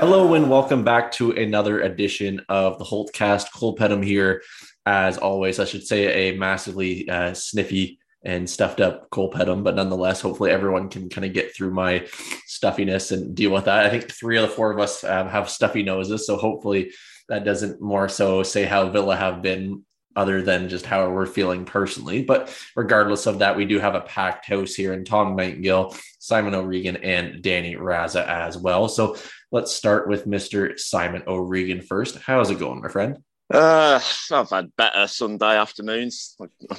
Hello and welcome back to another edition of the Holtcast. Cole Pedham here, as always. I should say a massively uh, sniffy and stuffed up Cole Pedham, but nonetheless, hopefully everyone can kind of get through my stuffiness and deal with that. I think three of the four of us um, have stuffy noses, so hopefully that doesn't more so say how Villa have been other than just how we're feeling personally. But regardless of that, we do have a packed house here and Tom Nightingale, Simon O'Regan, and Danny Raza as well. So let's start with Mr. Simon O'Regan first. How's it going, my friend? Uh, I've had better Sunday afternoons,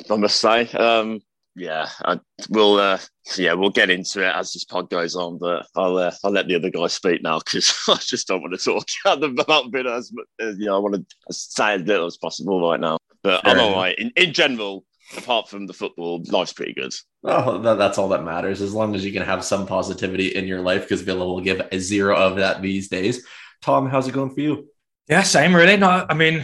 I must say. Um, yeah, I, we'll uh, yeah we'll get into it as this pod goes on, but I'll uh, I'll let the other guy speak now because I just don't want to talk about Villa as you know I want to say as little as possible right now. But I'm all right in, in general. Apart from the football, life's pretty good. Oh, that, that's all that matters. As long as you can have some positivity in your life, because Villa will give a zero of that these days. Tom, how's it going for you? Yeah, same really. No, I mean,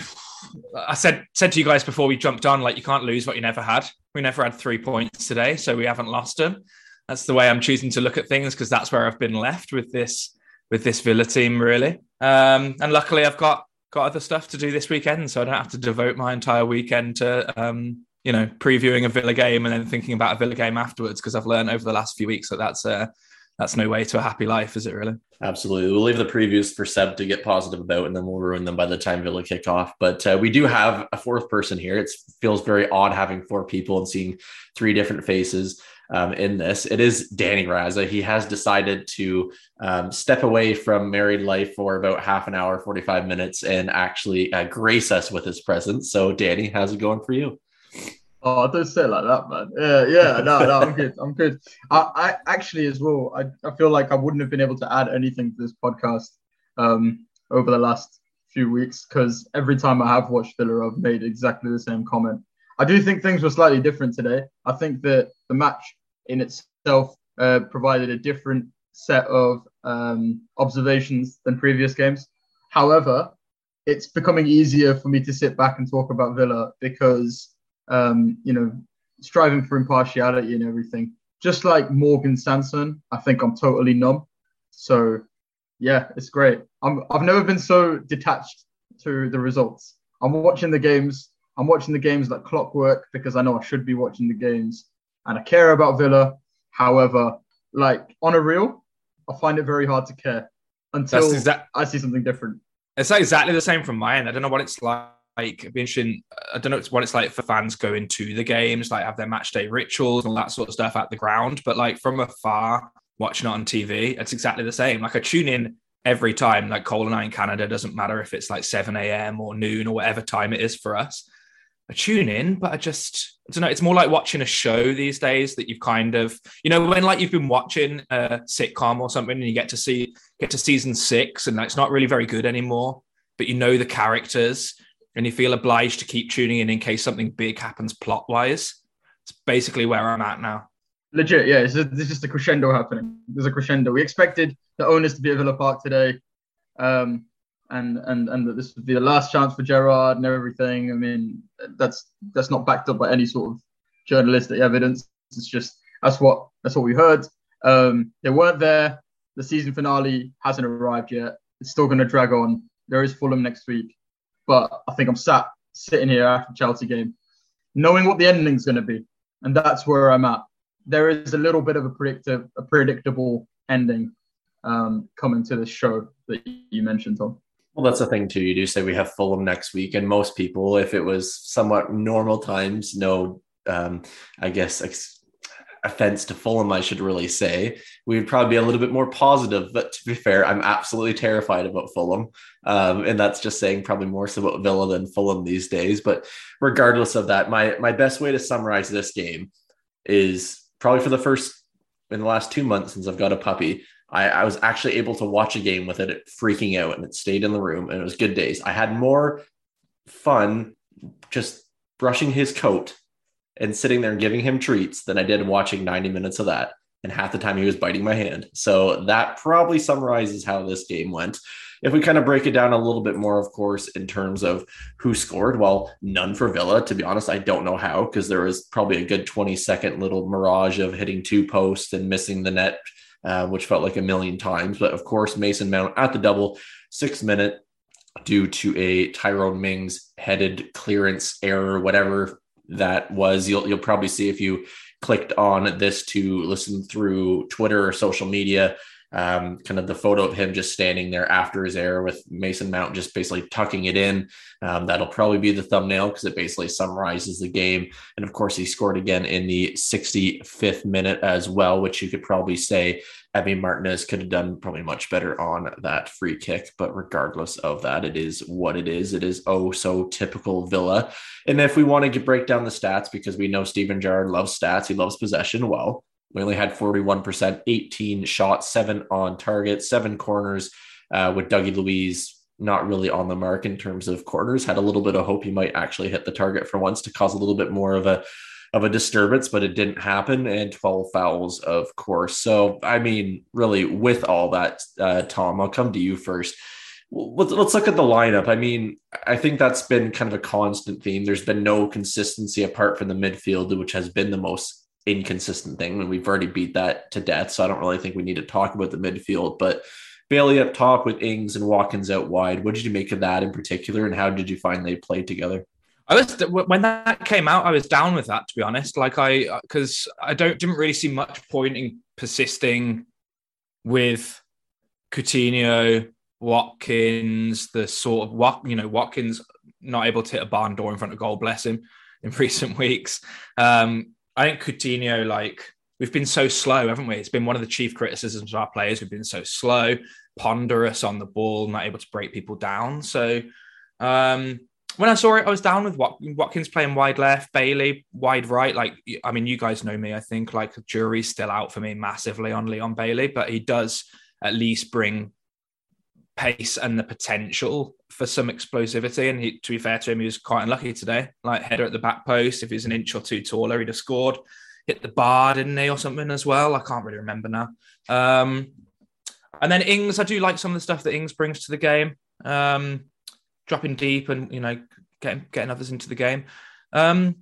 I said said to you guys before we jumped on, like you can't lose what you never had. We never had three points today, so we haven't lost them. That's the way I'm choosing to look at things because that's where I've been left with this with this Villa team, really. Um, and luckily, I've got got other stuff to do this weekend, so I don't have to devote my entire weekend to um, you know previewing a Villa game and then thinking about a Villa game afterwards. Because I've learned over the last few weeks that that's uh, that's no way to a happy life, is it really? Absolutely. We'll leave the previews for Seb to get positive about, and then we'll ruin them by the time Villa kick off. But uh, we do have a fourth person here. It feels very odd having four people and seeing three different faces um, in this. It is Danny Raza. He has decided to um, step away from married life for about half an hour, 45 minutes, and actually uh, grace us with his presence. So, Danny, how's it going for you? Oh, don't say it like that, man. Yeah, yeah, no, no, I'm good. I'm good. I, I actually, as well, I, I feel like I wouldn't have been able to add anything to this podcast um, over the last few weeks because every time I have watched Villa, I've made exactly the same comment. I do think things were slightly different today. I think that the match in itself uh, provided a different set of um, observations than previous games. However, it's becoming easier for me to sit back and talk about Villa because um, you know, striving for impartiality and everything. Just like Morgan Sanson, I think I'm totally numb. So yeah, it's great. I'm I've never been so detached to the results. I'm watching the games. I'm watching the games like clockwork because I know I should be watching the games and I care about Villa. However, like on a real, I find it very hard to care until exact- I see something different. It's exactly the same from mine. I don't know what it's like like be interesting. I don't know what it's like for fans going to the games, like have their match day rituals and all that sort of stuff at the ground. But like from afar, watching it on TV, it's exactly the same. Like I tune in every time, like Cole and I in Canada, doesn't matter if it's like 7 a.m. or noon or whatever time it is for us. I tune in, but I just I don't know. It's more like watching a show these days that you've kind of, you know, when like you've been watching a sitcom or something, and you get to see get to season six, and it's not really very good anymore, but you know the characters, and you feel obliged to keep tuning in in case something big happens plot wise. It's basically where I'm at now. Legit, yeah. Just, there's just a crescendo happening. There's a crescendo. We expected the owners to be at Villa Park today, um, and and and that this would be the last chance for Gerrard and everything. I mean, that's that's not backed up by any sort of journalistic evidence. It's just that's what that's what we heard. Um, they weren't there. The season finale hasn't arrived yet. It's still going to drag on. There is Fulham next week. But I think I'm sat sitting here after Chelsea game, knowing what the ending's going to be, and that's where I'm at. There is a little bit of a predictive, a predictable ending um, coming to this show that you mentioned, Tom. Well, that's the thing too. You do say we have Fulham next week, and most people, if it was somewhat normal times, no, um, I guess offense to Fulham, I should really say, we would probably be a little bit more positive. But to be fair, I'm absolutely terrified about Fulham. Um, and that's just saying probably more so about Villa than Fulham these days. But regardless of that, my, my best way to summarize this game is probably for the first in the last two months since I've got a puppy. I, I was actually able to watch a game with it freaking out and it stayed in the room and it was good days. I had more fun just brushing his coat and sitting there and giving him treats than I did watching 90 minutes of that. And half the time he was biting my hand. So that probably summarizes how this game went. If we kind of break it down a little bit more, of course, in terms of who scored, well, none for Villa. To be honest, I don't know how because there was probably a good 20 second little mirage of hitting two posts and missing the net, uh, which felt like a million times. But of course, Mason Mount at the double, six minute due to a Tyrone Mings headed clearance error, whatever that was. You'll you'll probably see if you clicked on this to listen through Twitter or social media. Um, kind of the photo of him just standing there after his error with Mason Mount just basically tucking it in. Um, that'll probably be the thumbnail because it basically summarizes the game. And of course, he scored again in the 65th minute as well, which you could probably say Emi Martinez could have done probably much better on that free kick. But regardless of that, it is what it is. It is oh so typical Villa. And if we want to break down the stats, because we know Steven Gerrard loves stats, he loves possession. Well, we only had 41%, 18 shots, seven on target, seven corners, uh, with Dougie Luiz not really on the mark in terms of corners. Had a little bit of hope he might actually hit the target for once to cause a little bit more of a of a disturbance, but it didn't happen. And 12 fouls, of course. So, I mean, really, with all that, uh, Tom, I'll come to you first. Let's, let's look at the lineup. I mean, I think that's been kind of a constant theme. There's been no consistency apart from the midfield, which has been the most inconsistent thing. And we've already beat that to death. So I don't really think we need to talk about the midfield. But Bailey up top with Ings and Watkins out wide. What did you make of that in particular? And how did you find they played together? I was when that came out, I was down with that to be honest. Like I, because I don't didn't really see much point in persisting with Coutinho, Watkins, the sort of what you know Watkins not able to hit a barn door in front of goal. Bless him. In recent weeks, um, I think Coutinho like we've been so slow, haven't we? It's been one of the chief criticisms of our players. We've been so slow, ponderous on the ball, not able to break people down. So um, when I saw it, I was down with Watkins playing wide left, Bailey wide right. Like, I mean, you guys know me. I think like the jury's still out for me massively on Leon Bailey, but he does at least bring pace and the potential for some explosivity. And he, to be fair to him, he was quite unlucky today. Like header at the back post. If he was an inch or two taller, he'd have scored. Hit the bar, didn't he, or something as well? I can't really remember now. Um, and then Ings, I do like some of the stuff that Ings brings to the game. Um, dropping deep and you know getting getting others into the game. Um,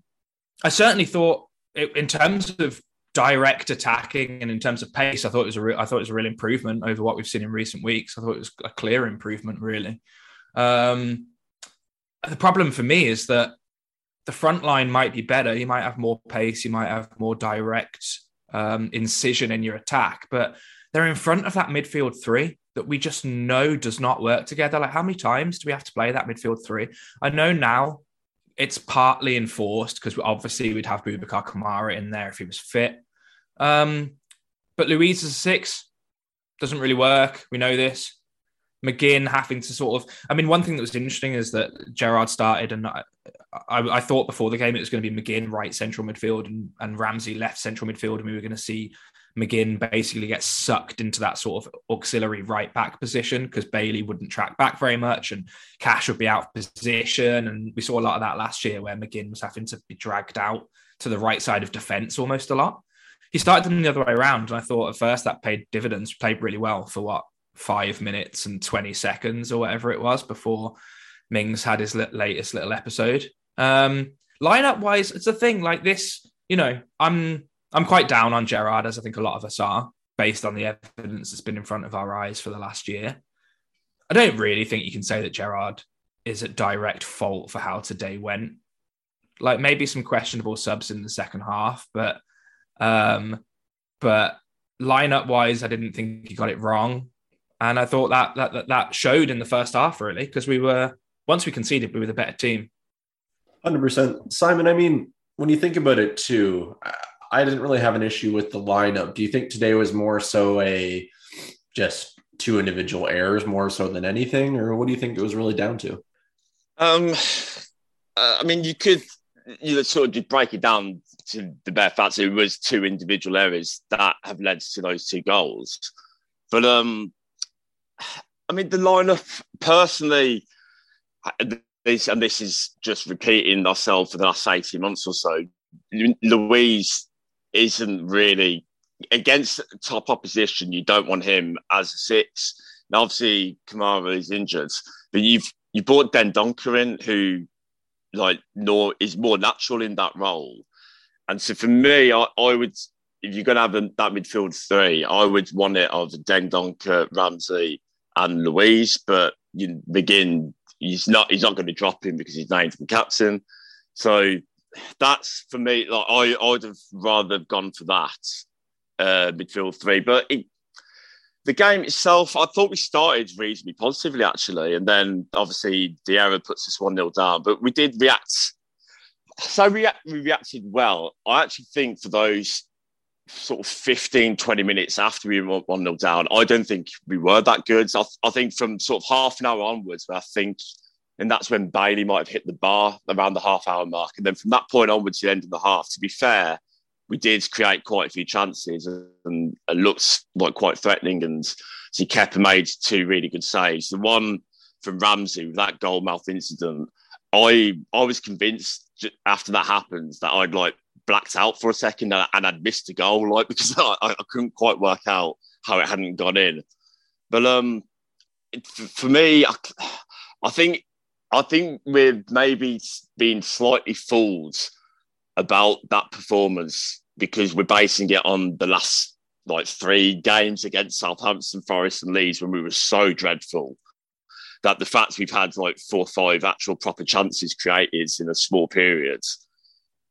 I certainly thought it, in terms of direct attacking and in terms of pace, I thought it was a re- I thought it was a real improvement over what we've seen in recent weeks. I thought it was a clear improvement, really. Um, the problem for me is that the front line might be better. You might have more pace. You might have more direct um, incision in your attack, but they're in front of that midfield three that we just know does not work together. Like, how many times do we have to play that midfield three? I know now it's partly enforced because obviously we'd have Boubacar Kamara in there if he was fit. Um, but Luiz is a six, doesn't really work. We know this. McGinn having to sort of, I mean, one thing that was interesting is that Gerrard started, and I, I, I thought before the game it was going to be McGinn right central midfield and, and Ramsey left central midfield, and we were going to see McGinn basically gets sucked into that sort of auxiliary right back position because Bailey wouldn't track back very much and Cash would be out of position. And we saw a lot of that last year where McGinn was having to be dragged out to the right side of defence almost a lot. He started them the other way around. And I thought at first that paid dividends, played really well for what, five minutes and 20 seconds or whatever it was before Mings had his latest little episode. Um, lineup wise, it's a thing like this, you know, I'm I'm quite down on Gerrard, as I think a lot of us are, based on the evidence that's been in front of our eyes for the last year. I don't really think you can say that Gerrard is at direct fault for how today went. Like maybe some questionable subs in the second half, but um, but lineup wise, I didn't think he got it wrong, and I thought that that that, that showed in the first half really because we were once we conceded, we were the better team. Hundred percent, Simon. I mean, when you think about it too, I didn't really have an issue with the lineup. Do you think today was more so a just two individual errors more so than anything, or what do you think it was really down to? Um, uh, I mean, you could you sort of break it down to the bare fact it was two individual errors that have led to those two goals. But um, I mean, the lineup personally, this and this is just repeating ourselves for the last eighteen months or so. Luiz isn't really against top opposition. You don't want him as a six. Now, obviously, Kamara is injured, but you've you brought Dendoncker in, who like nor is more natural in that role. And so for me, I, I would if you're going to have that midfield three, I would want it of Dendoncker, Ramsey, and Luiz. But you begin, he's not he's not going to drop him because he's named the captain. So that's for me. Like I, I would have rather gone for that uh, midfield three. But it, the game itself, I thought we started reasonably positively actually, and then obviously the error puts us one 0 down. But we did react. So we, we reacted well. I actually think for those sort of 15, 20 minutes after we were 1 0 down, I don't think we were that good. So I, I, think from sort of half an hour onwards, I think, and that's when Bailey might have hit the bar around the half hour mark. And then from that point onwards to the end of the half, to be fair, we did create quite a few chances and, looked like quite threatening. And so Kepa made two really good saves. The one from Ramsey that goal mouth incident, I I was convinced after that happens that I'd like blacked out for a second and, and I'd missed a goal, like because I, I couldn't quite work out how it hadn't gone in. But um, it, for me, I, I think I think we're maybe being slightly fooled about that performance because we're basing it on the last like three games against Southampton, Forest, and Leeds when we were so dreadful. That the fact we've had like four or five actual proper chances created in a small period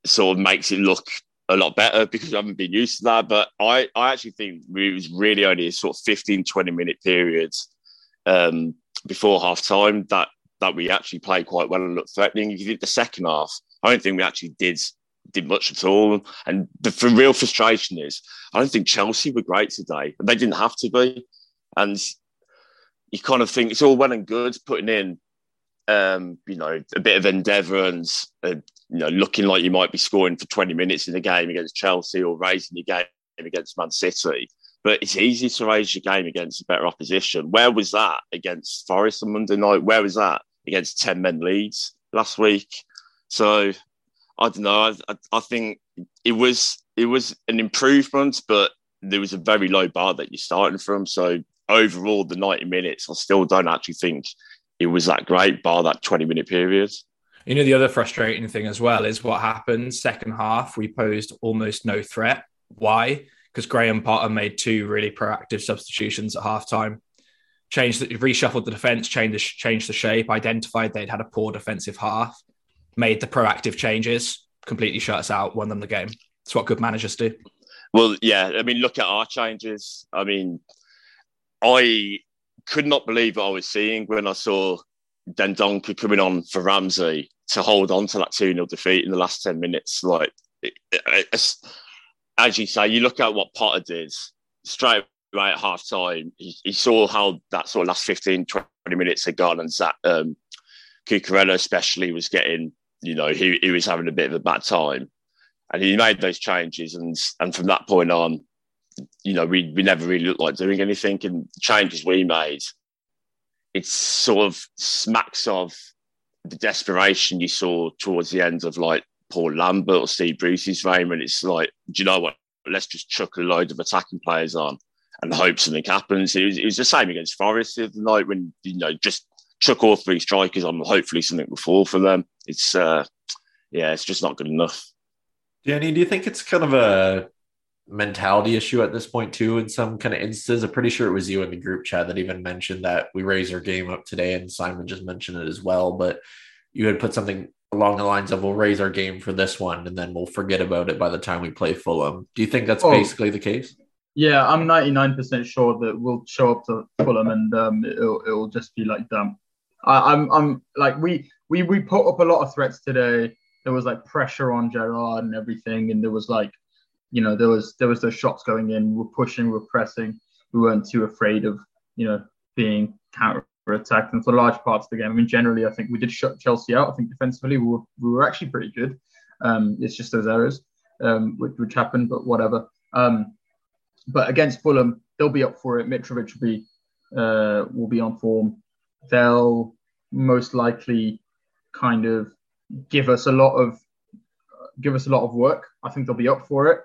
sort of makes it look a lot better because I haven't been used to that. But I, I actually think it was really only a sort of 15, 20 minute period um, before half time that that we actually played quite well and looked threatening. If you did the second half, I don't think we actually did did much at all. And the, the real frustration is I don't think Chelsea were great today, they didn't have to be. And you kind of think it's all well and good putting in um, you know, a bit of endeavour and uh, you know, looking like you might be scoring for 20 minutes in a game against Chelsea or raising your game against Man City. But it's easy to raise your game against a better opposition. Where was that against Forest on Monday night? Where was that against 10 men Leeds last week? So I don't know. I, I think it was it was an improvement, but there was a very low bar that you're starting from. So overall, the 90 minutes, I still don't actually think it was that great, bar that 20 minute period. You know, the other frustrating thing as well is what happened second half. We posed almost no threat. Why? Because Graham Potter made two really proactive substitutions at halftime. Changed, the, reshuffled the defense, changed the, changed the shape, identified they'd had a poor defensive half, made the proactive changes, completely shut us out, won them the game. It's what good managers do. Well, yeah. I mean, look at our changes. I mean, I could not believe what I was seeing when I saw Dendoncker coming on for Ramsey to hold on to that 2 0 defeat in the last 10 minutes. Like, it, it, as you say, you look at what Potter did straight away at half time. He, he, saw how that sort of last 15, 20 minutes had gone, and Zach, um, Cucurella especially was getting, you know, he, he was having a bit of a bad time. And he made those changes, and and from that point on, you know, we, we never really looked like doing anything. And changes we made, it sort of smacks of the desperation you saw towards the end of like Paul Lambert or Steve Bruce's reign. And it's like, do you know what? Let's just chuck a load of attacking players on and hope something happens. It was, it was the same against Forest the other night when, you know, just chuck all three strikers on. Hopefully something will fall for them. It's, uh, yeah, it's just not good enough. Danny, do you think it's kind of a mentality issue at this point too in some kind of instances. I'm pretty sure it was you in the group chat that even mentioned that we raise our game up today and simon just mentioned it as well but you had put something along the lines of we'll raise our game for this one and then we'll forget about it by the time we play fulham. Do you think that's oh, basically the case? Yeah i'm 99% sure that we'll show up to fulham and um, it'll, it'll just be like damn I, i'm i'm like we we we put up a lot of threats today. There was like pressure on gerrard and everything and there was like you know, there was there was those shots going in. We're pushing, we're pressing. We weren't too afraid of you know being counter attacked. And for large parts of the game, I mean, generally, I think we did shut Chelsea out. I think defensively we were we were actually pretty good. Um, it's just those errors. um, which, which happened, but whatever. Um, but against Fulham, they'll be up for it. Mitrovic will be uh, will be on form. They'll most likely kind of give us a lot of give us a lot of work. I think they'll be up for it.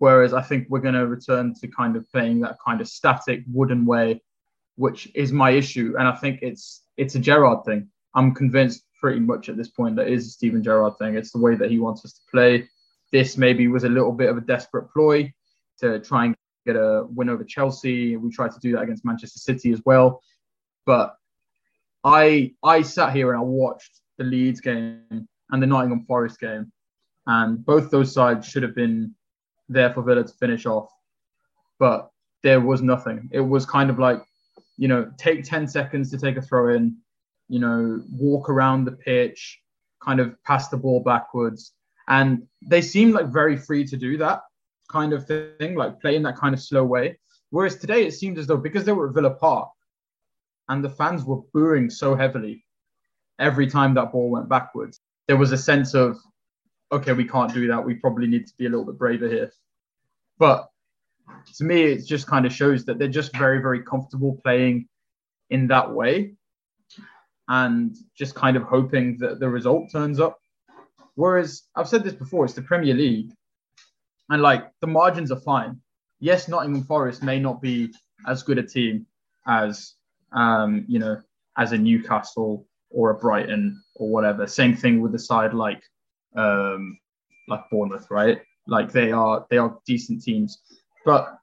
Whereas I think we're going to return to kind of playing that kind of static wooden way, which is my issue. And I think it's it's a Gerrard thing. I'm convinced pretty much at this point that is a Steven Gerrard thing. It's the way that he wants us to play. This maybe was a little bit of a desperate ploy to try and get a win over Chelsea. We tried to do that against Manchester City as well. But I I sat here and I watched the Leeds game and the Nottingham Forest game, and both those sides should have been there for Villa to finish off, but there was nothing. It was kind of like, you know, take 10 seconds to take a throw in, you know, walk around the pitch, kind of pass the ball backwards. And they seemed like very free to do that kind of thing, like play in that kind of slow way. Whereas today it seemed as though because they were at Villa Park and the fans were booing so heavily every time that ball went backwards, there was a sense of, okay, we can't do that. We probably need to be a little bit braver here. But to me, it just kind of shows that they're just very, very comfortable playing in that way and just kind of hoping that the result turns up. Whereas I've said this before, it's the Premier League and like the margins are fine. Yes, Nottingham Forest may not be as good a team as, um, you know, as a Newcastle or a Brighton or whatever. Same thing with the side like um, like Bournemouth, right? Like they are they are decent teams, but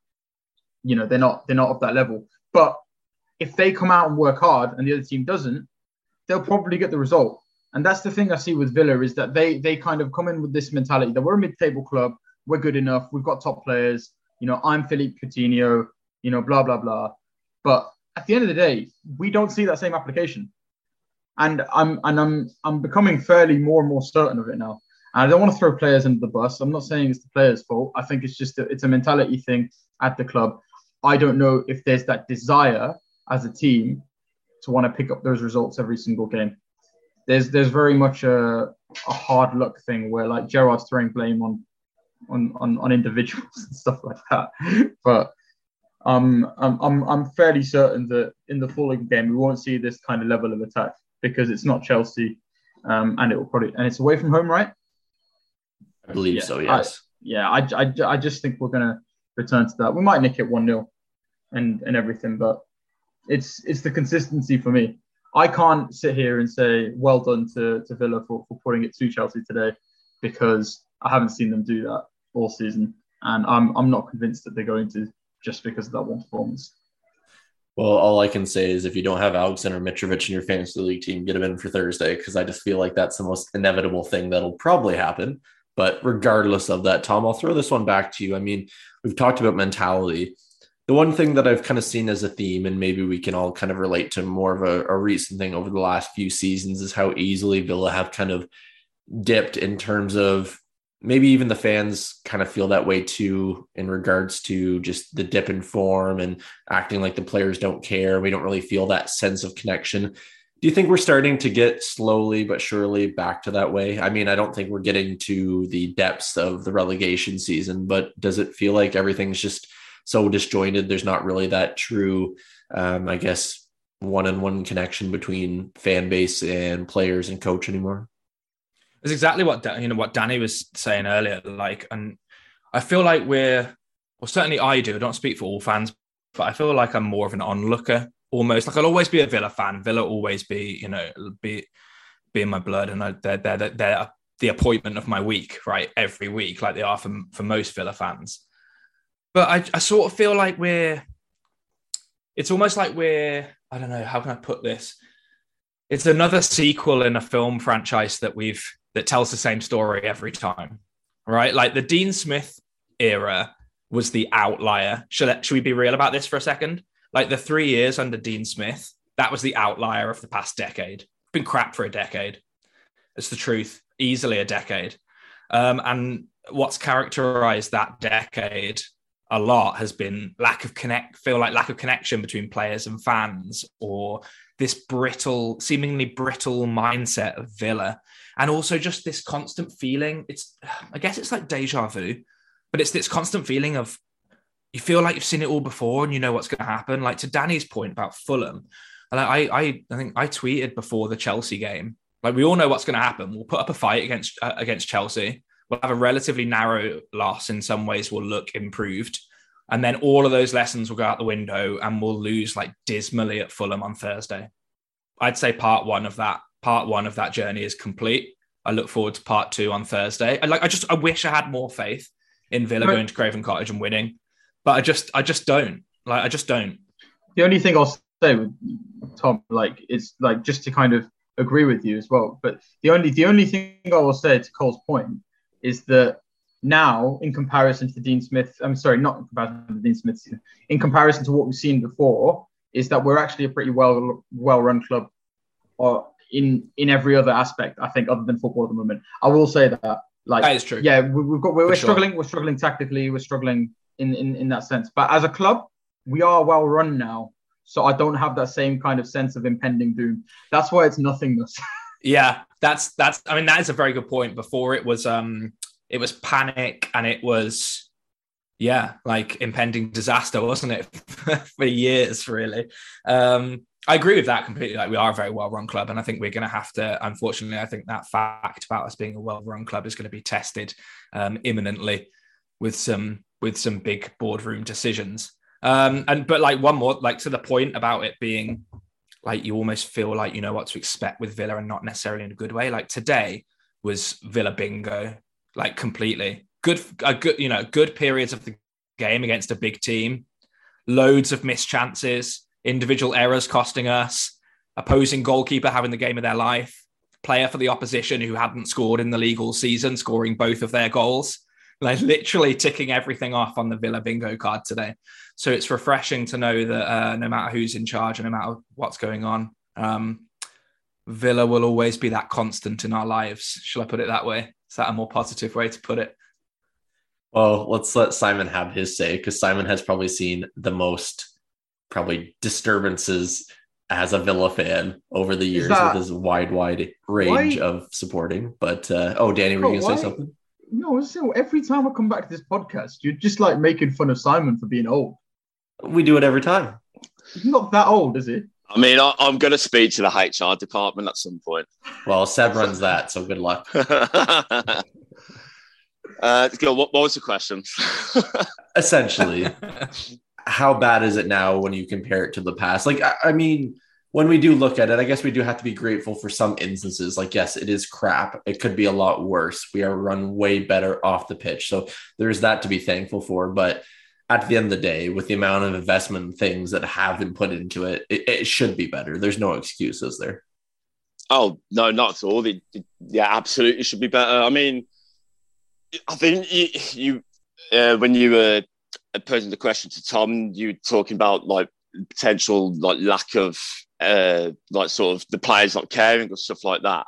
you know they're not they're not of that level. But if they come out and work hard and the other team doesn't, they'll probably get the result. And that's the thing I see with Villa is that they they kind of come in with this mentality that we're a mid-table club, we're good enough, we've got top players. You know, I'm Philippe Coutinho. You know, blah blah blah. But at the end of the day, we don't see that same application and I'm and I'm I'm becoming fairly more and more certain of it now. And I don't want to throw players under the bus. I'm not saying it's the players' fault. I think it's just a, it's a mentality thing at the club. I don't know if there's that desire as a team to want to pick up those results every single game. There's there's very much a, a hard luck thing where like Gerrard's throwing blame on on on, on individuals and stuff like that. But um, I'm, I'm I'm fairly certain that in the following game we won't see this kind of level of attack because it's not Chelsea, um, and it will probably and it's away from home, right? I believe yeah, so. Yes. I, yeah, I, I, I just think we're gonna return to that. We might nick it one 0 and and everything, but it's it's the consistency for me. I can't sit here and say well done to, to Villa for, for putting it to Chelsea today because I haven't seen them do that all season, and I'm I'm not convinced that they're going to just because of that one performance. Well, all I can say is if you don't have Alexander Mitrovic in your fantasy league team, get him in for Thursday because I just feel like that's the most inevitable thing that'll probably happen. But regardless of that, Tom, I'll throw this one back to you. I mean, we've talked about mentality. The one thing that I've kind of seen as a theme, and maybe we can all kind of relate to more of a, a recent thing over the last few seasons, is how easily Villa have kind of dipped in terms of maybe even the fans kind of feel that way too in regards to just the dip in form and acting like the players don't care. We don't really feel that sense of connection. Do you think we're starting to get slowly but surely back to that way? I mean, I don't think we're getting to the depths of the relegation season, but does it feel like everything's just so disjointed? There's not really that true, um, I guess, one on one connection between fan base and players and coach anymore? It's exactly what you know what Danny was saying earlier. Like, and I feel like we're well, certainly I do. I don't speak for all fans, but I feel like I'm more of an onlooker almost. Like I'll always be a Villa fan. Villa always be, you know, be be in my blood, and I, they're they're they're the appointment of my week, right? Every week, like they are for for most Villa fans. But I I sort of feel like we're. It's almost like we're. I don't know how can I put this. It's another sequel in a film franchise that we've that tells the same story every time, right? Like the Dean Smith era was the outlier. Should, I, should we be real about this for a second? Like the three years under Dean Smith, that was the outlier of the past decade. Been crap for a decade. It's the truth. Easily a decade. Um, and what's characterized that decade a lot has been lack of connect feel like lack of connection between players and fans or this brittle seemingly brittle mindset of villa and also just this constant feeling. It's, I guess it's like deja vu, but it's this constant feeling of you feel like you've seen it all before and you know what's going to happen. Like to Danny's point about Fulham, and I, I, I think I tweeted before the Chelsea game. Like we all know what's going to happen. We'll put up a fight against uh, against Chelsea. We'll have a relatively narrow loss. In some ways, will look improved, and then all of those lessons will go out the window, and we'll lose like dismally at Fulham on Thursday. I'd say part one of that part one of that journey is complete. I look forward to part two on Thursday. I like. I just. I wish I had more faith in Villa right. going to Craven Cottage and winning, but I just. I just don't. Like. I just don't. The only thing I'll say with Tom, like, is like just to kind of agree with you as well. But the only the only thing I will say to Cole's point is that now, in comparison to Dean Smith, I'm sorry, not in comparison to Dean Smith, in comparison to what we've seen before, is that we're actually a pretty well well run club, or in in every other aspect. I think other than football at the moment. I will say that. Like that is true. Yeah, we, have got we're, we're struggling. We're struggling tactically. We're struggling in, in in that sense. But as a club, we are well run now so I don't have that same kind of sense of impending doom. That's why it's nothingness. yeah, that's that's. I mean, that is a very good point. Before it was um, it was panic and it was, yeah, like impending disaster, wasn't it, for years really. Um, I agree with that completely. Like we are a very well-run club, and I think we're going to have to. Unfortunately, I think that fact about us being a well-run club is going to be tested um, imminently with some with some big boardroom decisions. Um, and but like one more, like to the point about it being like you almost feel like you know what to expect with Villa and not necessarily in a good way. Like today was Villa bingo, like completely good, a good, you know, good periods of the game against a big team, loads of missed chances, individual errors costing us, opposing goalkeeper having the game of their life, player for the opposition who hadn't scored in the league all season, scoring both of their goals like literally ticking everything off on the Villa bingo card today. So it's refreshing to know that uh, no matter who's in charge and no matter what's going on, um, Villa will always be that constant in our lives. Shall I put it that way? Is that a more positive way to put it? Well, let's let Simon have his say because Simon has probably seen the most probably disturbances as a Villa fan over the years that, with his wide, wide range why? of supporting. But uh, oh, Danny, were you gonna say something? no, so every time I come back to this podcast, you're just like making fun of Simon for being old. We do it every time. He's not that old, is he? I mean, I, am going to speak to the HR department at some point. Well, Seb runs that, so good luck. uh, what, what was the question? Essentially, how bad is it now when you compare it to the past? Like, I, I mean, when we do look at it, I guess we do have to be grateful for some instances. Like, yes, it is crap. It could be a lot worse. We are run way better off the pitch. So there's that to be thankful for. But at the end of the day, with the amount of investment things that have been put into it, it, it should be better. There's no excuses there. Oh, no, not at all. It, it, yeah, absolutely should be better. I mean, I think you, you uh, when you were posing the question to Tom, you were talking about like potential like lack of uh, like sort of the players not caring or stuff like that.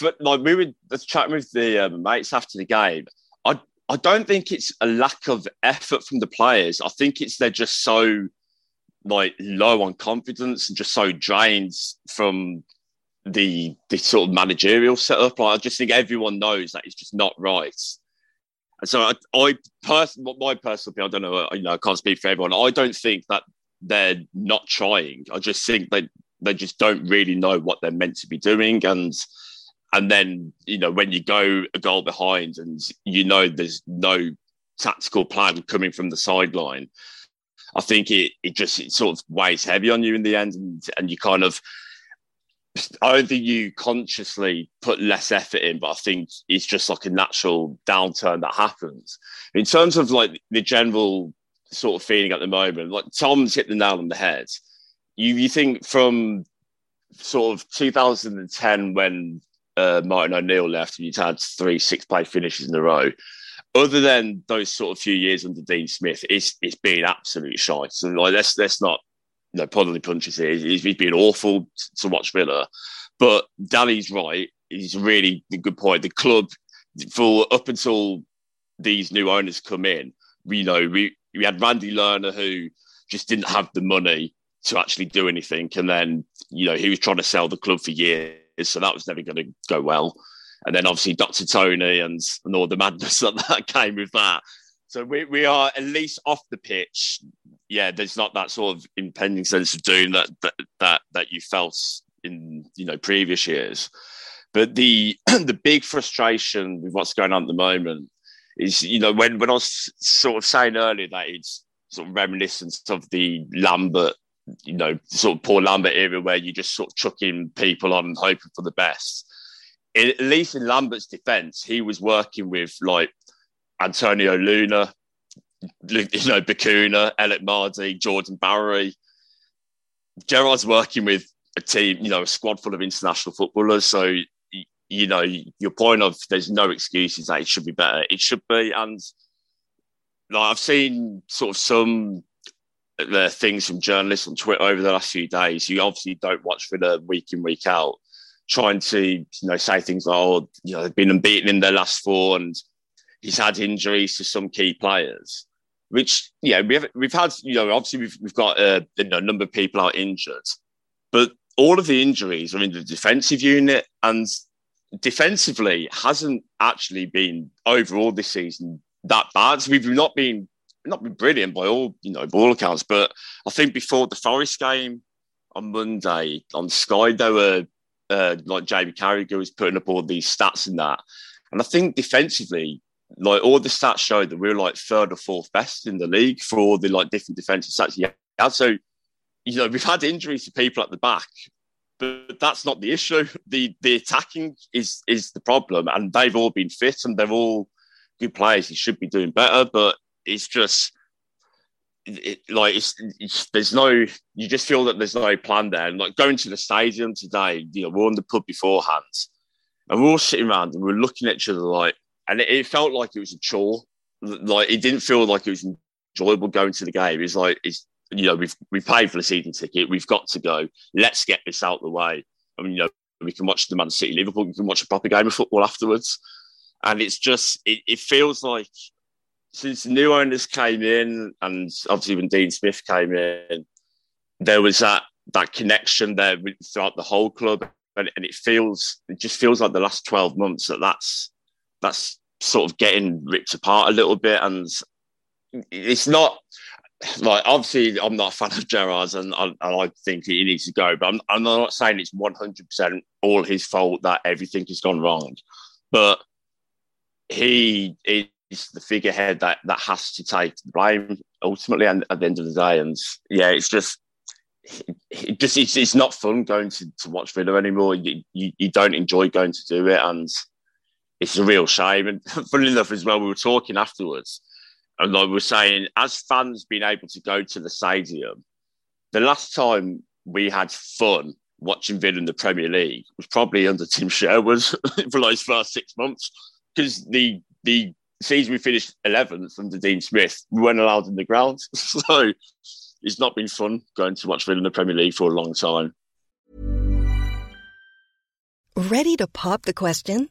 But like we were chatting with the um, mates after the game. I I don't think it's a lack of effort from the players. I think it's they're just so like low on confidence and just so drained from the the sort of managerial setup. Like, I just think everyone knows that it's just not right. So I, I person, my personal opinion, I don't know, you know, I can't speak for everyone. I don't think that they're not trying. I just think they they just don't really know what they're meant to be doing, and and then you know when you go a goal behind and you know there's no tactical plan coming from the sideline, I think it it just it sort of weighs heavy on you in the end, and and you kind of. I don't think you consciously put less effort in, but I think it's just like a natural downturn that happens. In terms of like the general sort of feeling at the moment. Like Tom's hit the nail on the head. You you think from sort of 2010 when uh, Martin O'Neill left and you'd had three six finishes in a row. Other than those sort of few years under Dean Smith, it's it's been absolute shite. So like let's let's not you know pull punches here. He's, he's been awful to watch Villa, but Danny's right. He's really a good point. The club for up until these new owners come in, you know, we we had Randy Lerner who just didn't have the money to actually do anything, and then you know he was trying to sell the club for years, so that was never going to go well. and then obviously Dr. Tony and, and all the madness that, that came with that. So we, we are at least off the pitch. Yeah, there's not that sort of impending sense of doom that that that, that you felt in you know previous years. But the the big frustration with what's going on at the moment is you know when when I was sort of saying earlier that it's sort of reminiscent of the Lambert you know sort of Paul Lambert era where you just sort of chucking people on hoping for the best at least in Lambert's defence, he was working with like Antonio Luna, you know, Bacuna, Elliot Mardy, Jordan Bowery. Gerrard's working with a team, you know, a squad full of international footballers. So, you know, your point of there's no excuses that it should be better. It should be. And like I've seen sort of some uh, the things from journalists on Twitter over the last few days. You obviously don't watch for the week in, week out trying to you know say things like, oh, you know, they've been unbeaten in their last four, and he's had injuries to some key players. Which yeah, we've we've had you know obviously we've we've got uh, a number of people are injured, but all of the injuries are in the defensive unit, and defensively hasn't actually been overall this season that bad. So we've not been not been brilliant by all you know by all accounts, but I think before the Forest game on Monday on Sky, they were uh, like Jamie Carragher was putting up all these stats and that. And I think defensively, like all the stats show that we are like third or fourth best in the league for all the like different defensive stats. Yeah. So, you know, we've had injuries to people at the back, but that's not the issue. The the attacking is is the problem, and they've all been fit and they're all good players. He should be doing better, but it's just it, like it's, it's, there's no you just feel that there's no plan there and like going to the stadium today you know we're on the pub beforehand and we're all sitting around and we're looking at each other like and it, it, felt like it was a chore. Like it didn't feel like it was enjoyable going to the game. It's like it's you know we've we paid for the season ticket. We've got to go. Let's get this out of the way. I mean you know we can watch the man city liverpool. We can watch a proper game of football afterwards. And it's just it, it feels like since the new owners came in, and obviously when Dean Smith came in, there was that that connection there throughout the whole club, and, and it feels it just feels like the last twelve months that that's that's sort of getting ripped apart a little bit, and it's not like obviously I'm not a fan of Gerrard's and I, and I think he needs to go, but I'm, I'm not saying it's 100% all his fault that everything has gone wrong, but he is the figurehead that that has to take the blame ultimately and at the end of the day. And yeah, it's just it just it's, it's not fun going to, to watch Villa anymore. You, you, you don't enjoy going to do it, and it's a real shame. And funny enough, as well, we were talking afterwards, and like we were saying, as fans being able to go to the stadium, the last time we had fun watching Villa in the Premier League was probably under Tim Sherwood for those first six months because the the season we finished 11th under Dean Smith, we weren't allowed in the ground. So it's not been fun going to watch Villa in the Premier League for a long time. Ready to pop the question?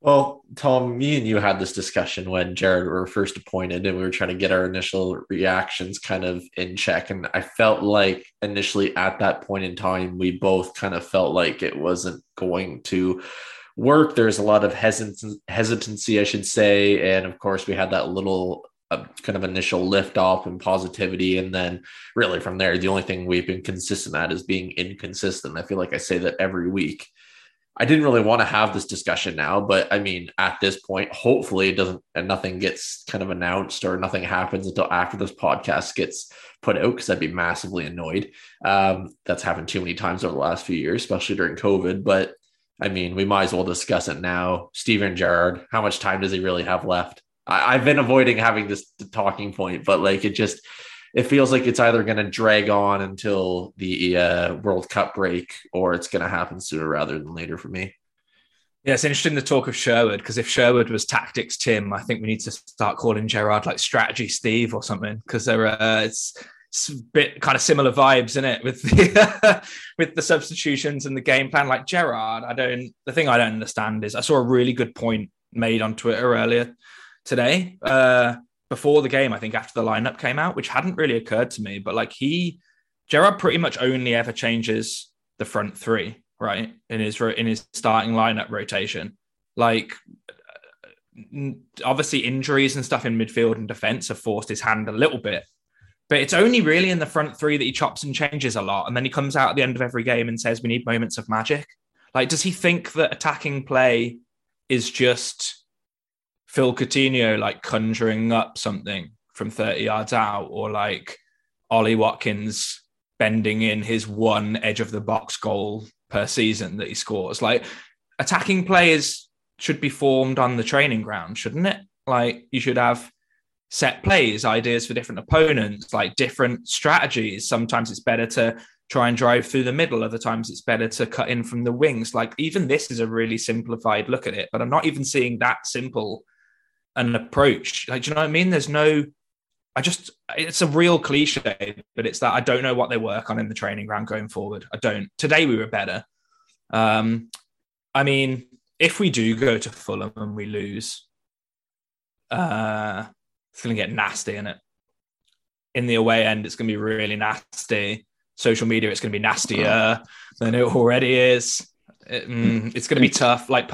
Well, Tom, me and you had this discussion when Gerrard were first appointed, and we were trying to get our initial reactions kind of in check. And I felt like initially at that point in time, we both kind of felt like it wasn't going to work. There's a lot of hesitancy, I should say. And of course, we had that little uh, kind of initial lift off and positivity. And then really from there, the only thing we've been consistent at is being inconsistent. I feel like I say that every week. I didn't really want to have this discussion now, but I mean, at this point, hopefully it doesn't and nothing gets kind of announced or nothing happens until after this podcast gets put out because I'd be massively annoyed. Um, that's happened too many times over the last few years, especially during COVID. But I mean, we might as well discuss it now. Steven Gerrard, how much time does he really have left? I, have been avoiding having this talking point, but like it just it feels like it's either going to drag on until the uh, World Cup break or it's going to happen sooner rather than later for me. Yeah, it's interesting the talk of Sherwood because if Sherwood was tactics Tim, I think we need to start calling Gerrard like strategy Steve or something because there uh, it's, it's a bit kind of similar vibes, isn't it, with the with the substitutions and the game plan. Like Gerrard, I don't. The thing I don't understand is I saw a really good point made on Twitter earlier today. Uh, before the game, I think after the lineup came out, which hadn't really occurred to me, but like he, Gerrard pretty much only ever changes the front three, right? In his in his starting lineup rotation. Like obviously injuries and stuff in midfield and defense have forced his hand a little bit. But it's only really in the front three that he chops and changes a lot. And then he comes out at the end of every game and says, We need moments of magic. Like, does he think that attacking play is just Phil Coutinho like conjuring up something from 30 yards out, or like Ollie Watkins bending in his one edge of the box goal per season that he scores. Like attacking players should be formed on the training ground, shouldn't it? Like you should have set plays, ideas for different opponents, like different strategies. Sometimes it's better to try and drive through the middle. Other times it's better to cut in from the wings. Like even this is a really simplified look at it, but I'm not even seeing that simple an approach. Like, do you know what I mean? There's no, I just, it's a real cliche, but it's that I don't know what they work on in the training ground going forward. I don't. Today we were better. Um, I mean, if we do go to Fulham and we lose, uh, it's going to get nasty in it. In the away end, it's going to be really nasty. Social media, it's going to be nastier than it already is. It, mm, it's going to be tough. Like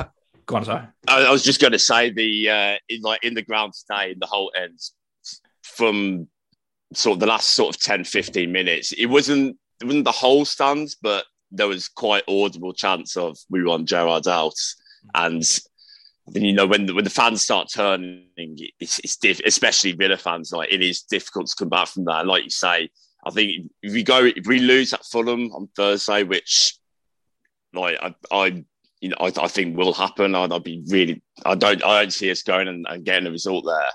Go on, sorry. I, was just going to say the uh, in like in the ground today in the whole end from sort of the last sort of 10, 15 minutes. It wasn't it wasn't the whole stands, but there was quite audible chance of we want Gerrard out, and then you know when the, when the fans start turning, it's, it's diff- especially Villa fans. Like it is difficult to come back from that. Like you say, I think if we go if we lose at Fulham on Thursday, which like I, I you know, I, I think will happen. I'd, I'd, be really, I don't, I don't see us going and, and getting a result there.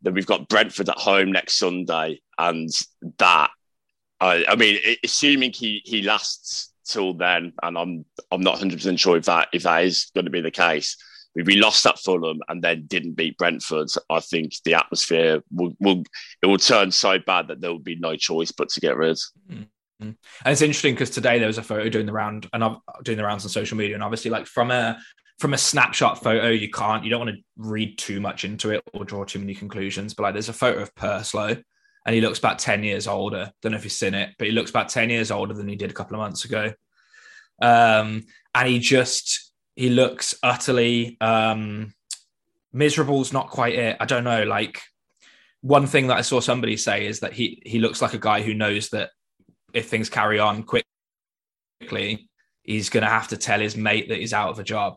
Then we've got Brentford at home next Sunday, and that, I, I mean, assuming he he lasts till then, and I'm I'm not 100 percent sure if that if that is going to be the case. If we lost at Fulham and then didn't beat Brentford, I think the atmosphere will, will it will turn so bad that there will be no choice but to get rid. Mm. And it's interesting because today there was a photo doing the round and I'm doing the rounds on social media, and obviously, like from a from a snapshot photo, you can't you don't want to read too much into it or draw too many conclusions. But like, there's a photo of Purslow, and he looks about ten years older. Don't know if you've seen it, but he looks about ten years older than he did a couple of months ago. Um, and he just he looks utterly um, miserable. Is not quite it. I don't know. Like one thing that I saw somebody say is that he he looks like a guy who knows that if things carry on quickly, he's going to have to tell his mate that he's out of a job.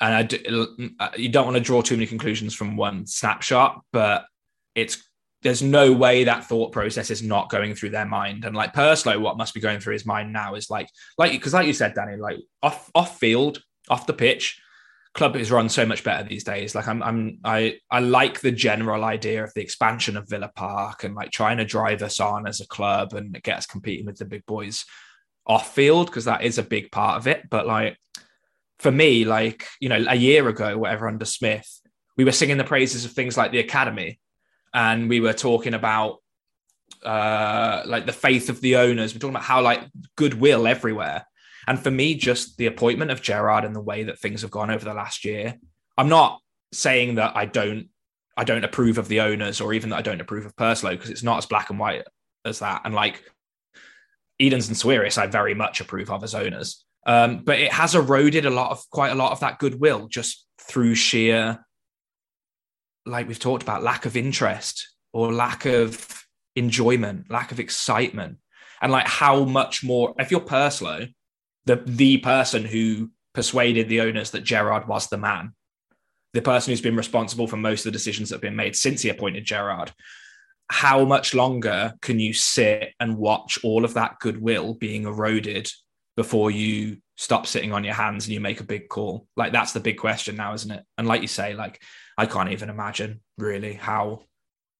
And I do, you don't want to draw too many conclusions from one snapshot, but it's there's no way that thought process is not going through their mind. And like Purslow, what must be going through his mind now is like, like because like you said, Danny, like off off field, off the pitch, club is run so much better these days. Like I'm, I'm, I, I like the general idea of the expansion of Villa Park and like trying to drive us on as a club and get us competing with the big boys off field because that is a big part of it. But like for me, like you know, a year ago, whatever under Smith, we were singing the praises of things like the academy, and we were talking about uh like the faith of the owners. We're talking about how like goodwill everywhere. And for me, just the appointment of Gerrard and the way that things have gone over the last year, I'm not saying that I don't I don't approve of the owners or even that I don't approve of Purslow because it's not as black and white as that. And like Edens and Sawiris, I very much approve of as owners. Um, but it has eroded a lot of quite a lot of that goodwill just through sheer, like we've talked about, lack of interest or lack of enjoyment, lack of excitement. And like how much more, if you're Purslow, the the person who persuaded the owners that Gerrard was the man, the person who's been responsible for most of the decisions that have been made since he appointed Gerrard. How much longer can you sit and watch all of that goodwill being eroded before you stop sitting on your hands and you make a big call? Like that's the big question now, isn't it? And like you say, like I can't even imagine really how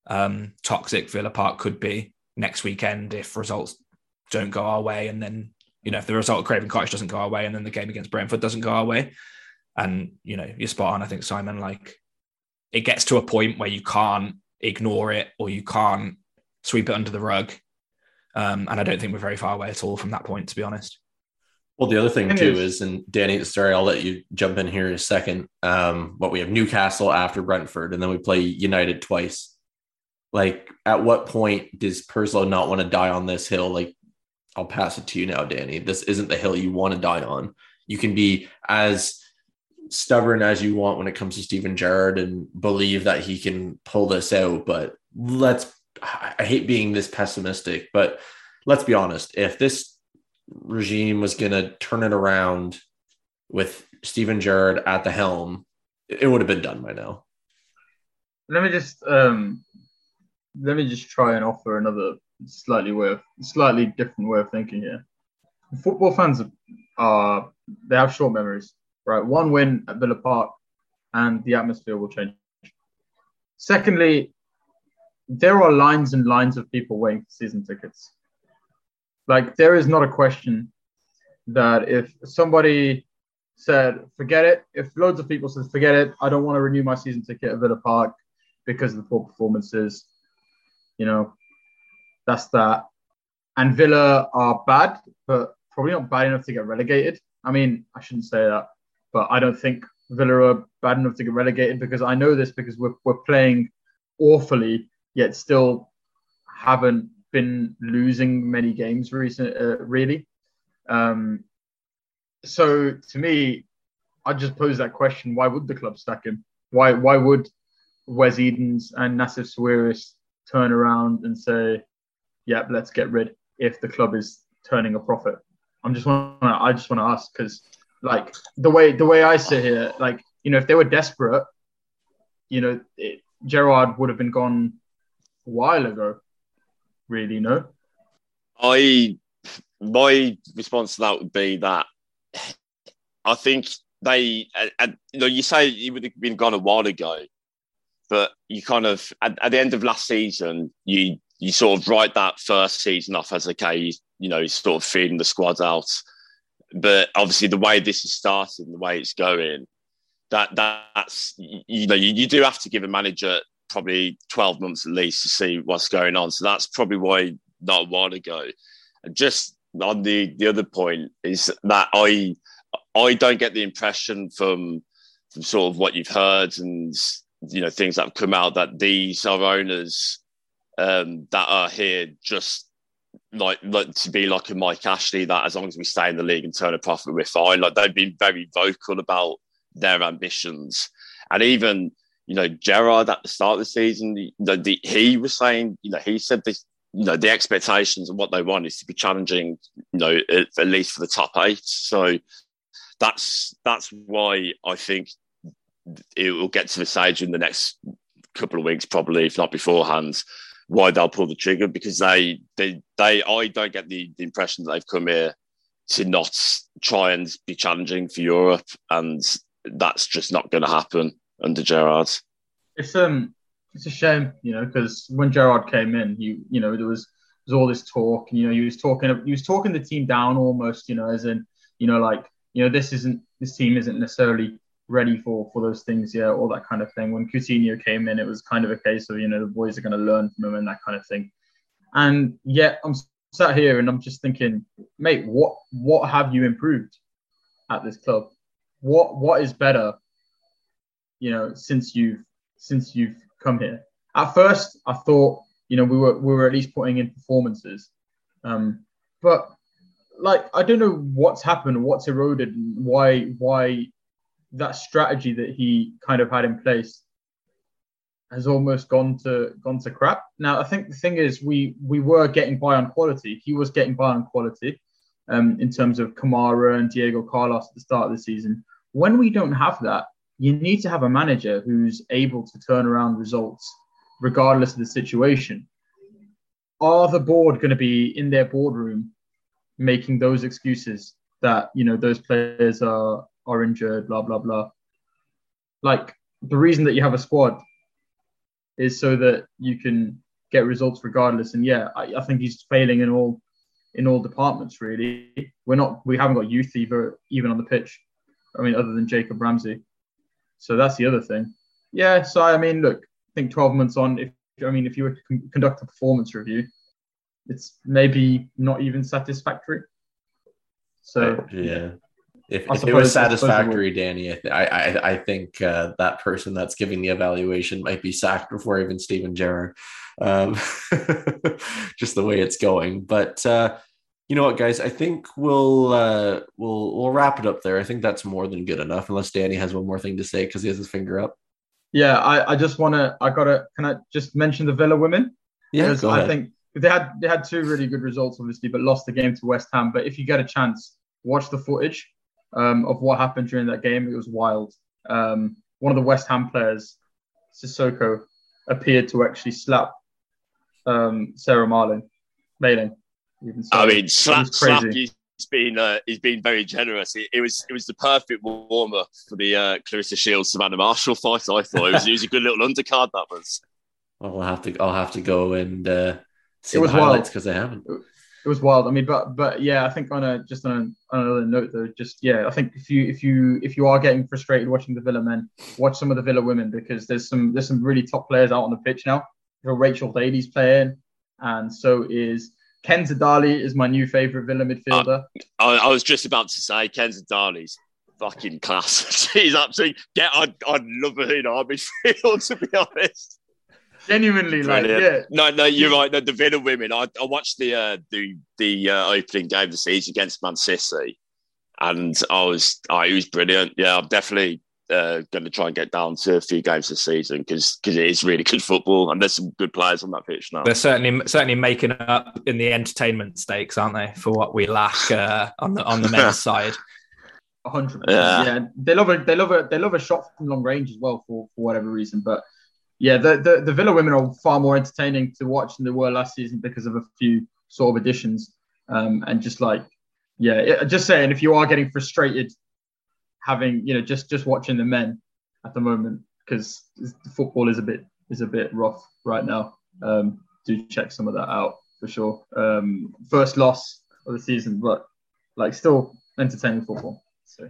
um, toxic Villa Park could be next weekend if results don't go our way, and then you know if the result of Craven Cottage doesn't go our way, and then the game against Brentford doesn't go our way, and you know you're spot on. I think Simon, like it gets to a point where you can't ignore it or you can't sweep it under the rug, um, and I don't think we're very far away at all from that point, to be honest. Well, the other thing too is, and Danny, sorry, I'll let you jump in here in a second. Um, but we have Newcastle after Brentford, and then we play United twice. Like, at what point does Purslow not want to die on this hill? Like, I'll pass it to you now, Danny. This isn't the hill you want to die on. You can be as stubborn as you want when it comes to Steven Gerrard and believe that he can pull this out. But let's, I hate being this pessimistic, but let's be honest. If this regime was going to turn it around with Steven Gerrard at the helm, it would have been done by now. Let me just um, let me just try and offer another slightly way slightly different way of thinking here. Football fans are they have short memories, right? One win at Villa Park, and the atmosphere will change. Secondly, there are lines and lines of people waiting for season tickets. Like there is not a question that if somebody said, forget it, if loads of people said, forget it, I don't want to renew my season ticket at Villa Park because of the poor performances, you know, that's that. And Villa are bad, but probably not bad enough to get relegated. I mean, I shouldn't say that, but I don't think Villa are bad enough to get relegated because I know this because we're, we're playing awfully, yet still haven't been losing many games recent, uh, really. Um, so to me, I just pose that question: Why would the club stack him? Why why would Wes Edens and Nassef Sawiris turn around and say, "Yep, let's get rid"? If the club is turning a profit, I'm just want I just want to ask because like the way the way I sit here, like you know, if they were desperate, you know, it, Gerrard would have been gone a while ago really no. I my response to that would be that I think they, uh, you know, you say he would have been gone a while ago, but you kind of at, at, the end of last season, you you sort of write that first season off as okay, you know, sort of feeding the squad out. But obviously, the way this is starting, the way it's going, that that's you know, you, you do have to give a manager probably 12 months at least to see what's going on. So that's probably why not a while ago. And just on the the other point is that I I don't get the impression from from sort of what you've heard and you know things that have come out that these are owners um, that are here just like like to be like a Mike Ashley that as long as we stay in the league and turn a profit we're fine. Like they've been very vocal about their ambitions and even you know, Gerrard at the start of the season, the, the, he was saying, you know, he said this, you know, the expectations and what they want is to be challenging, you know, at, at least for the top eight. So that's that's why I think it will get to the stage in the next couple of weeks, probably, if not beforehand, why they'll pull the trigger because they they they I don't get the, the impression that they've come here to not try and be challenging for Europe, and that's just not going to happen under Gerrard. It's um, it's a shame, you know, because when Gerrard came in, you you know, there was there was all this talk, and you know, he was talking, he was talking the team down almost, you know, as in, you know, like, you know, this isn't this team isn't necessarily ready for for those things, yeah, all that kind of thing. When Coutinho came in, it was kind of a case of, you know, the boys are going to learn from him and that kind of thing. And yet, I'm sat here and I'm just thinking, mate, what what have you improved at this club? What what is better you know, since you've since you've come here. At first, I thought, you know, we were we were at least putting in performances, um, but like I don't know what's happened, what's eroded, why why that strategy that he kind of had in place has almost gone to gone to crap. Now I think the thing is we we were getting by on quality. He was getting by on quality. um, in terms of Kamara and Diego Carlos at the start of the season. When we don't have that, you need to have a manager who's able to turn around results regardless of the situation. Are the board going to be in their boardroom making those excuses that you know those players are are injured, blah blah blah? Like the reason that you have a squad is so that you can get results regardless. And yeah, I, I think he's failing in all in all departments. Really, we're not we haven't got youth either even on the pitch. I mean, other than Jacob Ramsey. So that's the other thing. Yeah. So I mean, look, I think 12 months on, if I mean, if you were to con- conduct a performance review, it's maybe not even satisfactory. So yeah. If, if it was satisfactory, Danny, I I, I think uh, that person that's giving the evaluation might be sacked before even Steven Gerrard, um, just the way it's going. But uh, you know what, guys, I think we'll uh, we'll we'll wrap it up there. I think that's more than good enough, unless Danny has one more thing to say because he has his finger up. Yeah, I, I just want to. I gotta. Can I just mention the Villa women? Yeah, go ahead. I think they had they had two really good results, obviously, but lost the game to West Ham. But if you get a chance, watch the footage um, of what happened during that game. It was wild. Um, one of the West Ham players, Cissoko, appeared to actually slap um, Sarah Marlin, Mayling. I mean, slap, slap. He's been uh, he's been very generous. It, it, was it was the perfect warm up for the uh, Claressa Shields Savannah Marshall fight. I thought it was, it was a good little undercard. That was. I'll have to I'll have to go and uh, see it was the highlights because I haven't it was wild. I mean, but but yeah, I think on a just on, a, on another note though, just yeah, I think if you if you if you are getting frustrated watching the Villa men, watch some of the Villa women because there's some there's some really top players out on the pitch now. You Rachel Daly's playing, and so is Kenza is my new favorite Villa midfielder. Uh, I, I, was just about to say Kenza fucking class. She's absolutely yeah. I'd, I'd love her in our midfield to be honest. Genuinely, Brilliant. like, yeah. No, no, you're right. No, the Villa women. I, I watched the uh, the the uh, opening game of the season against Man City, and I was, oh, it was brilliant. Yeah, I'm definitely uh, going to try and get down to a few games this season because because it is really good football and there's some good players on that pitch now. They're certainly certainly making up in the entertainment stakes, aren't they, for what we lack uh, on the on the men's side. hundred yeah. yeah, they love a they love a they love a shot from long range as well for for whatever reason, but yeah, the, the, the Villa women are far more entertaining to watch than they were last season because of a few sort of additions. Um, and just like, yeah, just saying, if you are getting frustrated having, you know, just just watching the men at the moment because football is a bit is a bit rough right now. Um, do check some of that out for sure. Um, first loss of the season, but like still entertaining football. So.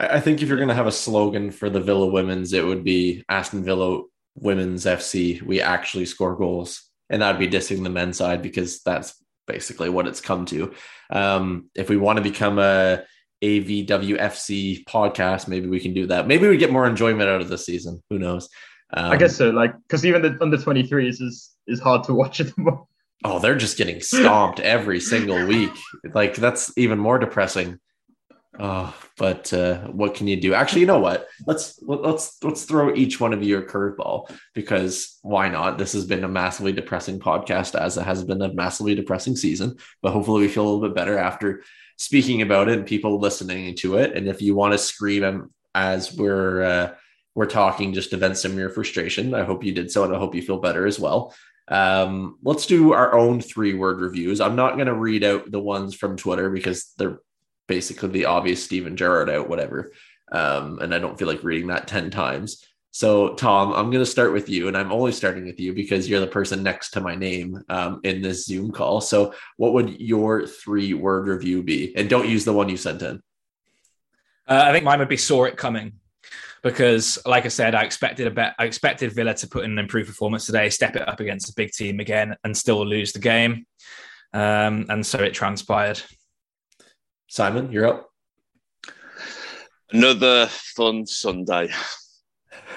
I think if you're going to have a slogan for the Villa women's, it would be Aston Villa women's FC, we actually score goals. And that'd be dissing the men's side because that's basically what it's come to. Um, if we want to become a AVWFC podcast, maybe we can do that. Maybe we get more enjoyment out of this season. Who knows? Um, I guess so. Like, because even the under 23s is is hard to watch at the moment. Oh, they're just getting stomped every single week. Like that's even more depressing. Oh, but uh, what can you do? Actually, you know what? Let's let's let's throw each one of you a curveball because why not? This has been a massively depressing podcast, as it has been a massively depressing season. But hopefully, we feel a little bit better after speaking about it and people listening to it. And if you want to scream as we're uh, we're talking, just to vent some of your frustration, I hope you did so, and I hope you feel better as well. Um, let's do our own three word reviews. I'm not going to read out the ones from Twitter because they're basically the obvious Steven Gerrard out, whatever. Um, and I don't feel like reading that 10 times. So, Tom, I'm going to start with you, and I'm only starting with you because you're the person next to my name um, in this Zoom call. So, what would your three word review be? And don't use the one you sent in. Uh, I think mine would be saw it coming because, like I said, I expected a bet. I expected Villa to put in an improved performance today, step it up against a big team again, and still lose the game. Um, and so it transpired. Simon, you're up. Another fun Sunday.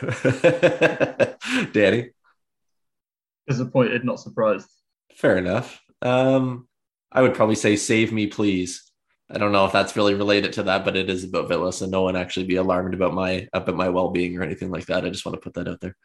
Danny? Disappointed, not surprised. Fair enough. Um, I would probably say save me, please. I don't know if that's really related to that, but it is about Villa, so no one actually be alarmed about my about my well being or anything like that. I just want to put that out there.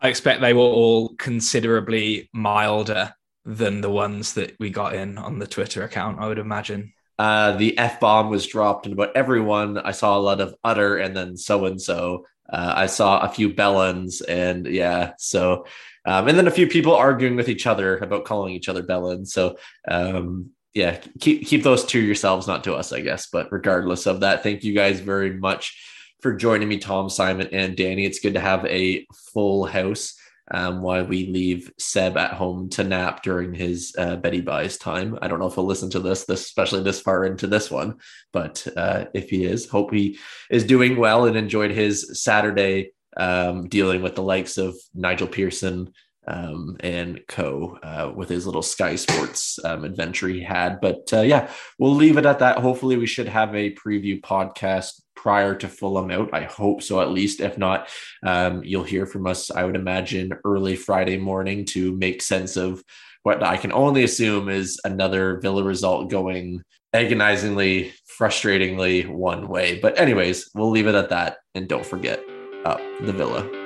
I expect they were all considerably milder than the ones that we got in on the Twitter account. I would imagine. Uh, the F bomb was dropped, and about everyone, I saw a lot of utter and then so and so. I saw a few Bellens, and yeah, so um, and then a few people arguing with each other about calling each other Bellens. So um, yeah, keep keep those to yourselves, not to us, I guess. But regardless of that, thank you guys very much for joining me, Tom, Simon, and Danny. It's good to have a full house um, we leave Seb at home to nap during his uh, Betty buys time. I don't know if he'll listen to this, this especially this far into this one, but uh, if he is, hope he is doing well and enjoyed his Saturday um, dealing with the likes of Nigel Pearson, um, and co uh, with his little Sky Sports um, adventure he had. But uh, yeah, we'll leave it at that. Hopefully, we should have a preview podcast prior to Fulham out. I hope so, at least. If not, um, you'll hear from us, I would imagine, early Friday morning to make sense of what I can only assume is another Villa result going agonizingly, frustratingly one way. But, anyways, we'll leave it at that. And don't forget, up the Villa.